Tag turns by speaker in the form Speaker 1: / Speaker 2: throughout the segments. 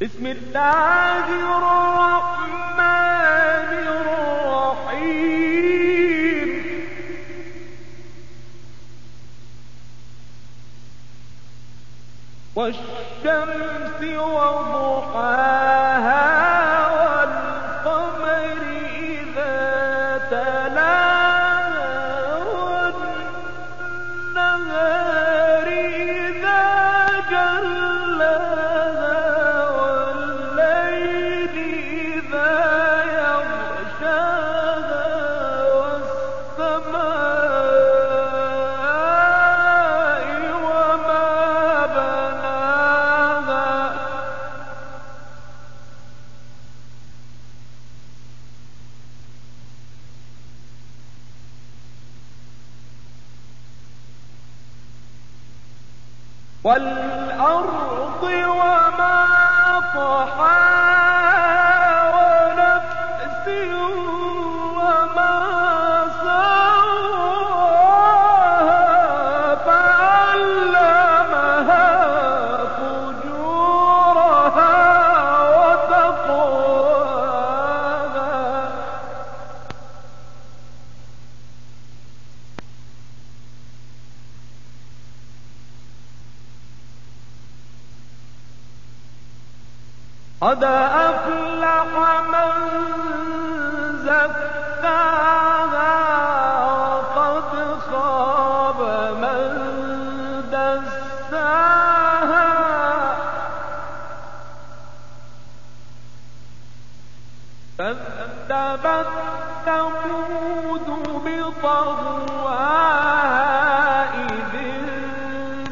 Speaker 1: بسم الله الرحمن الرحيم. والشمس وضحاها والأرض وما قد أفلح من زكاها وقد خاب من دساها. كذبت ثمود بطغواها إذ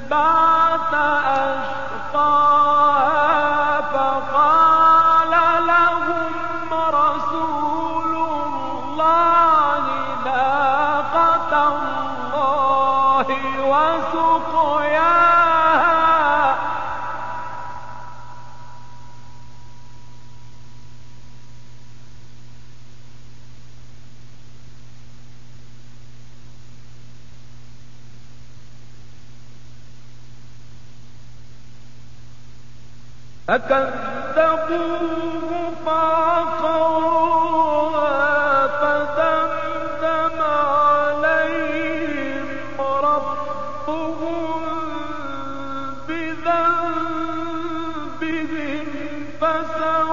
Speaker 1: انبعث أشقاها. الله وسقياها. فكذبوه فعقروها بذنبهم فسواها